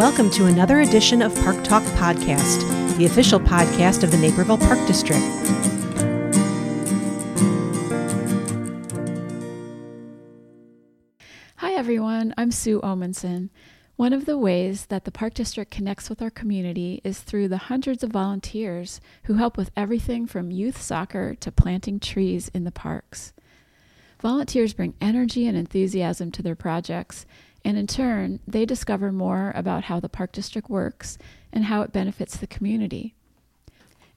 Welcome to another edition of Park Talk Podcast, the official podcast of the Naperville Park District. Hi, everyone. I'm Sue Omenson. One of the ways that the Park District connects with our community is through the hundreds of volunteers who help with everything from youth soccer to planting trees in the parks. Volunteers bring energy and enthusiasm to their projects, and in turn, they discover more about how the Park District works and how it benefits the community.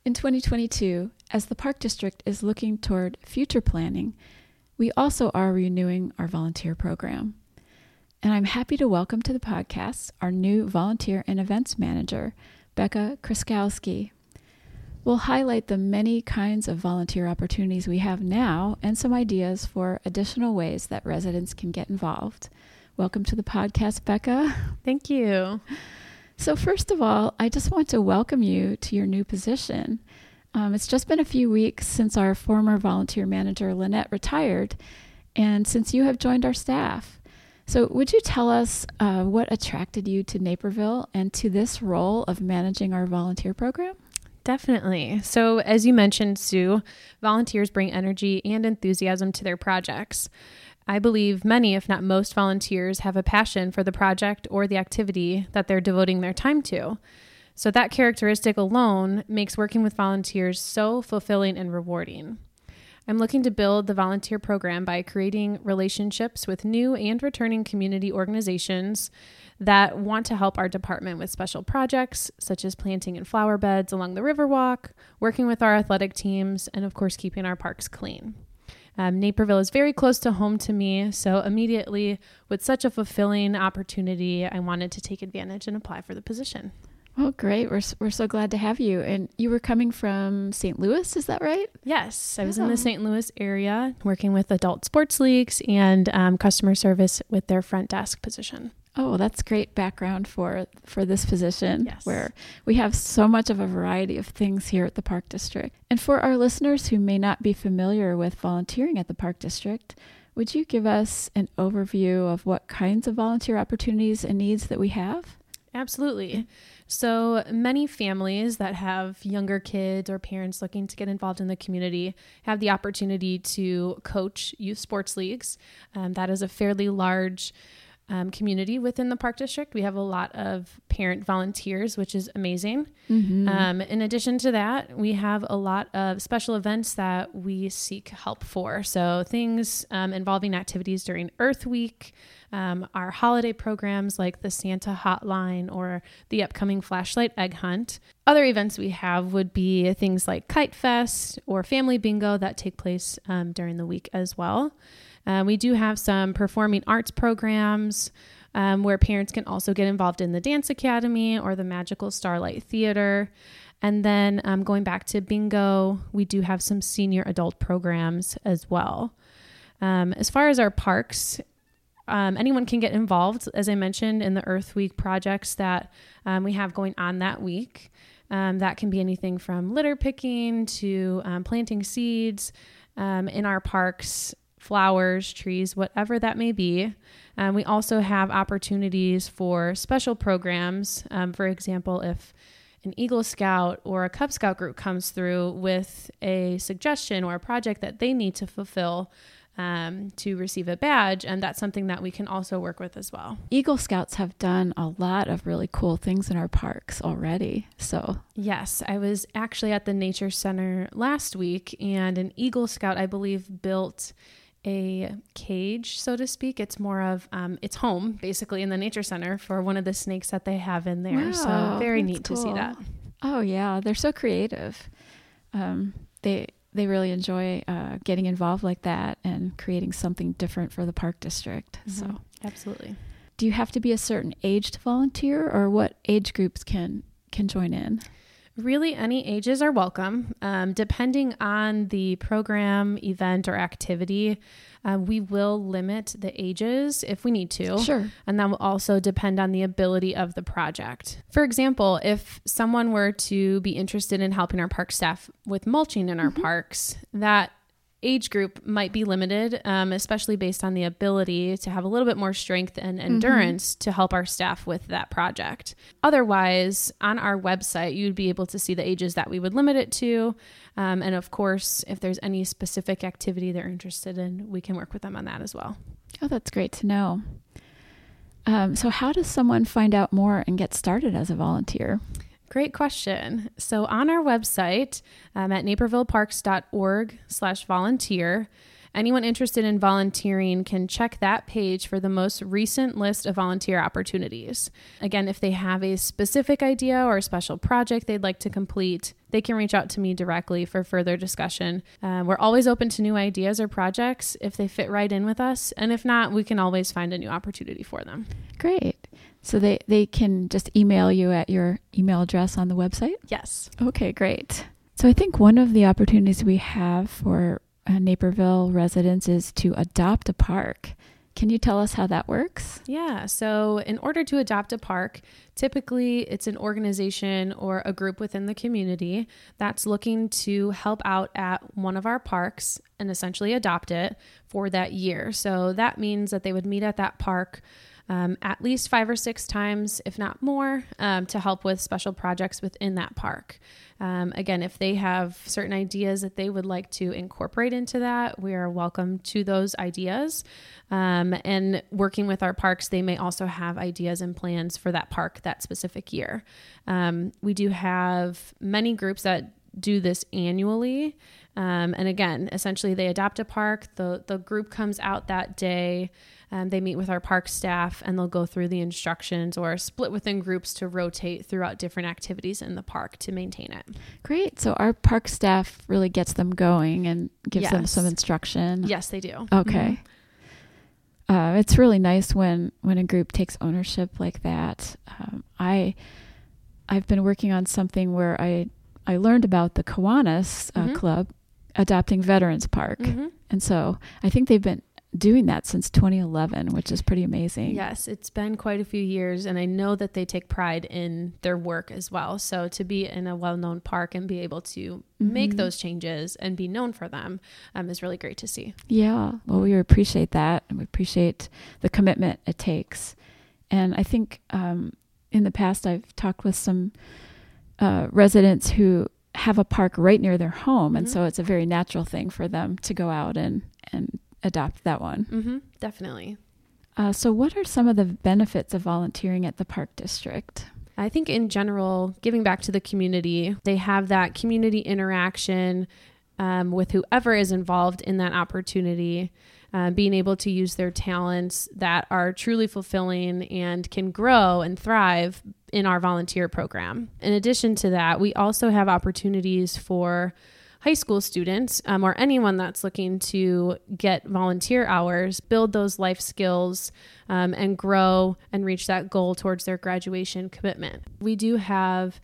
In 2022, as the Park District is looking toward future planning, we also are renewing our volunteer program. And I'm happy to welcome to the podcast our new volunteer and events manager, Becca Kraskowski. We'll highlight the many kinds of volunteer opportunities we have now and some ideas for additional ways that residents can get involved. Welcome to the podcast, Becca. Thank you. So, first of all, I just want to welcome you to your new position. Um, it's just been a few weeks since our former volunteer manager, Lynette, retired, and since you have joined our staff. So, would you tell us uh, what attracted you to Naperville and to this role of managing our volunteer program? Definitely. So, as you mentioned, Sue, volunteers bring energy and enthusiasm to their projects. I believe many, if not most, volunteers have a passion for the project or the activity that they're devoting their time to. So, that characteristic alone makes working with volunteers so fulfilling and rewarding. I'm looking to build the volunteer program by creating relationships with new and returning community organizations that want to help our department with special projects such as planting in flower beds along the Riverwalk, working with our athletic teams, and of course, keeping our parks clean. Um, Naperville is very close to home to me, so immediately, with such a fulfilling opportunity, I wanted to take advantage and apply for the position. Well, great. We're, we're so glad to have you. And you were coming from St. Louis, is that right? Yes. I was in the St. Louis area working with adult sports leagues and um, customer service with their front desk position. Oh, that's great background for for this position yes. where we have so much of a variety of things here at the Park District. And for our listeners who may not be familiar with volunteering at the Park District, would you give us an overview of what kinds of volunteer opportunities and needs that we have? Absolutely. So many families that have younger kids or parents looking to get involved in the community have the opportunity to coach youth sports leagues. Um, that is a fairly large um, community within the park district. We have a lot of parent volunteers, which is amazing. Mm-hmm. Um, in addition to that, we have a lot of special events that we seek help for. So things um, involving activities during Earth Week, um, our holiday programs like the Santa Hotline or the upcoming Flashlight Egg Hunt. Other events we have would be things like Kite Fest or Family Bingo that take place um, during the week as well. Uh, we do have some performing arts programs um, where parents can also get involved in the Dance Academy or the Magical Starlight Theater. And then um, going back to bingo, we do have some senior adult programs as well. Um, as far as our parks, um, anyone can get involved, as I mentioned, in the Earth Week projects that um, we have going on that week. Um, that can be anything from litter picking to um, planting seeds um, in our parks flowers, trees, whatever that may be. Um, we also have opportunities for special programs. Um, for example, if an Eagle Scout or a Cub Scout group comes through with a suggestion or a project that they need to fulfill, um, to receive a badge, and that's something that we can also work with as well. Eagle Scouts have done a lot of really cool things in our parks already. So, yes, I was actually at the Nature Center last week, and an Eagle Scout, I believe, built a cage, so to speak. It's more of um, it's home basically in the nature center for one of the snakes that they have in there. Wow, so very neat cool. to see that. Oh yeah, they're so creative. Um, they they really enjoy uh, getting involved like that and creating something different for the park district. Mm-hmm. So absolutely. Do you have to be a certain age to volunteer, or what age groups can can join in? Really, any ages are welcome. Um, depending on the program, event, or activity, uh, we will limit the ages if we need to. Sure. And that will also depend on the ability of the project. For example, if someone were to be interested in helping our park staff with mulching in our mm-hmm. parks, that age group might be limited, um, especially based on the ability to have a little bit more strength and endurance mm-hmm. to help our staff with that project. Otherwise, on our website, you'd be able to see the ages that we would limit it to. Um, and of course, if there's any specific activity they're interested in, we can work with them on that as well. Oh, that's great to know. Um, so, how does someone find out more and get started as a volunteer? Great question. So on our website um, at napervilleparks.org slash volunteer, anyone interested in volunteering can check that page for the most recent list of volunteer opportunities. Again, if they have a specific idea or a special project they'd like to complete, they can reach out to me directly for further discussion. Uh, we're always open to new ideas or projects if they fit right in with us. And if not, we can always find a new opportunity for them. Great. So they, they can just email you at your email address on the website? Yes. Okay, great. So I think one of the opportunities we have for uh, Naperville residents is to adopt a park. Can you tell us how that works? Yeah. So, in order to adopt a park, typically it's an organization or a group within the community that's looking to help out at one of our parks and essentially adopt it for that year. So, that means that they would meet at that park um, at least five or six times, if not more, um, to help with special projects within that park. Um, again, if they have certain ideas that they would like to incorporate into that, we are welcome to those ideas. Um, and working with our parks, they may also have ideas and plans for that park that specific year. Um, we do have many groups that do this annually. Um, and again, essentially, they adopt a park. the The group comes out that day. Um, they meet with our park staff and they'll go through the instructions or split within groups to rotate throughout different activities in the park to maintain it. Great. So our park staff really gets them going and gives yes. them some instruction. Yes, they do. Okay. Mm-hmm. Uh, it's really nice when when a group takes ownership like that. Um, I I've been working on something where I I learned about the Kiwanis uh, mm-hmm. Club adopting Veterans Park, mm-hmm. and so I think they've been doing that since 2011, which is pretty amazing. Yes, it's been quite a few years, and I know that they take pride in their work as well. So to be in a well known park and be able to mm-hmm. make those changes and be known for them um, is really great to see. Yeah, well, we appreciate that, and we appreciate the commitment it takes. And I think um, in the past, I've talked with some uh, residents who have a park right near their home, mm-hmm. and so it's a very natural thing for them to go out and and adopt that one. Mm-hmm, definitely. Uh, so, what are some of the benefits of volunteering at the Park District? I think, in general, giving back to the community, they have that community interaction um, with whoever is involved in that opportunity. Uh, being able to use their talents that are truly fulfilling and can grow and thrive in our volunteer program. In addition to that, we also have opportunities for high school students um, or anyone that's looking to get volunteer hours, build those life skills, um, and grow and reach that goal towards their graduation commitment. We do have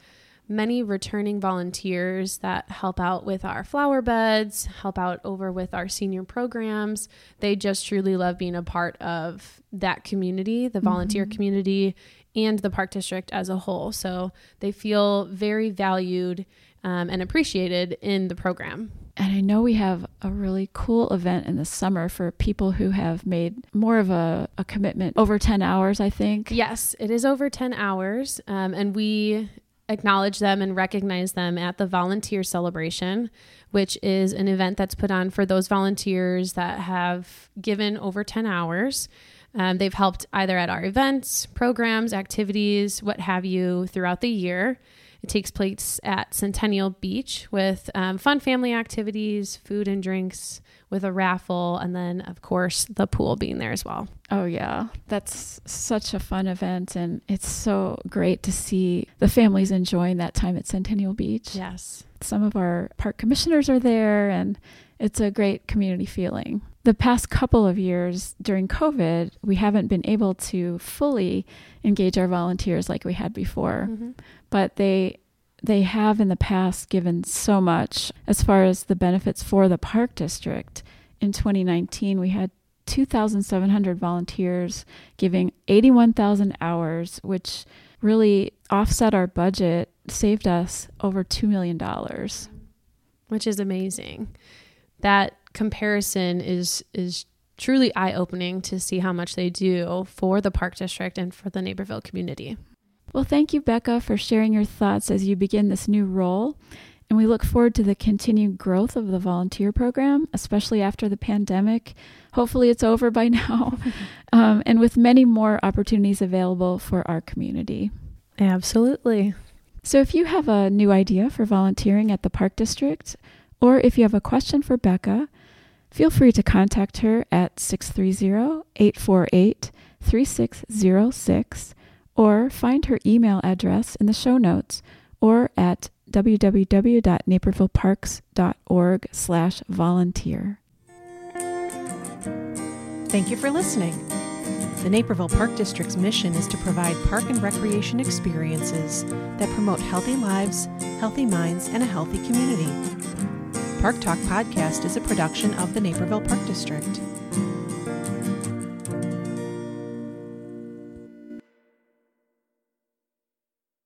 many returning volunteers that help out with our flower beds, help out over with our senior programs. They just truly love being a part of that community, the volunteer mm-hmm. community, and the park district as a whole. So they feel very valued um, and appreciated in the program. And I know we have a really cool event in the summer for people who have made more of a, a commitment over 10 hours, I think. Yes, it is over 10 hours. Um, and we acknowledge them and recognize them at the volunteer celebration, which is an event that's put on for those volunteers that have given over 10 hours. Um, they've helped either at our events, programs, activities, what have you throughout the year. It takes place at Centennial Beach with um, fun family activities, food and drinks, with a raffle, and then, of course, the pool being there as well. Oh, yeah. That's such a fun event. And it's so great to see the families enjoying that time at Centennial Beach. Yes. Some of our park commissioners are there, and it's a great community feeling. The past couple of years during COVID, we haven't been able to fully engage our volunteers like we had before. Mm-hmm but they they have in the past given so much as far as the benefits for the park district. In 2019, we had 2,700 volunteers giving 81,000 hours, which really offset our budget, saved us over $2 million. Which is amazing. That comparison is is truly eye-opening to see how much they do for the park district and for the Naperville community. Well, thank you, Becca, for sharing your thoughts as you begin this new role. And we look forward to the continued growth of the volunteer program, especially after the pandemic. Hopefully, it's over by now, um, and with many more opportunities available for our community. Absolutely. So, if you have a new idea for volunteering at the Park District, or if you have a question for Becca, feel free to contact her at 630 848 3606 or find her email address in the show notes or at www.napervilleparks.org slash volunteer. Thank you for listening. The Naperville Park District's mission is to provide park and recreation experiences that promote healthy lives, healthy minds, and a healthy community. Park Talk Podcast is a production of the Naperville Park District.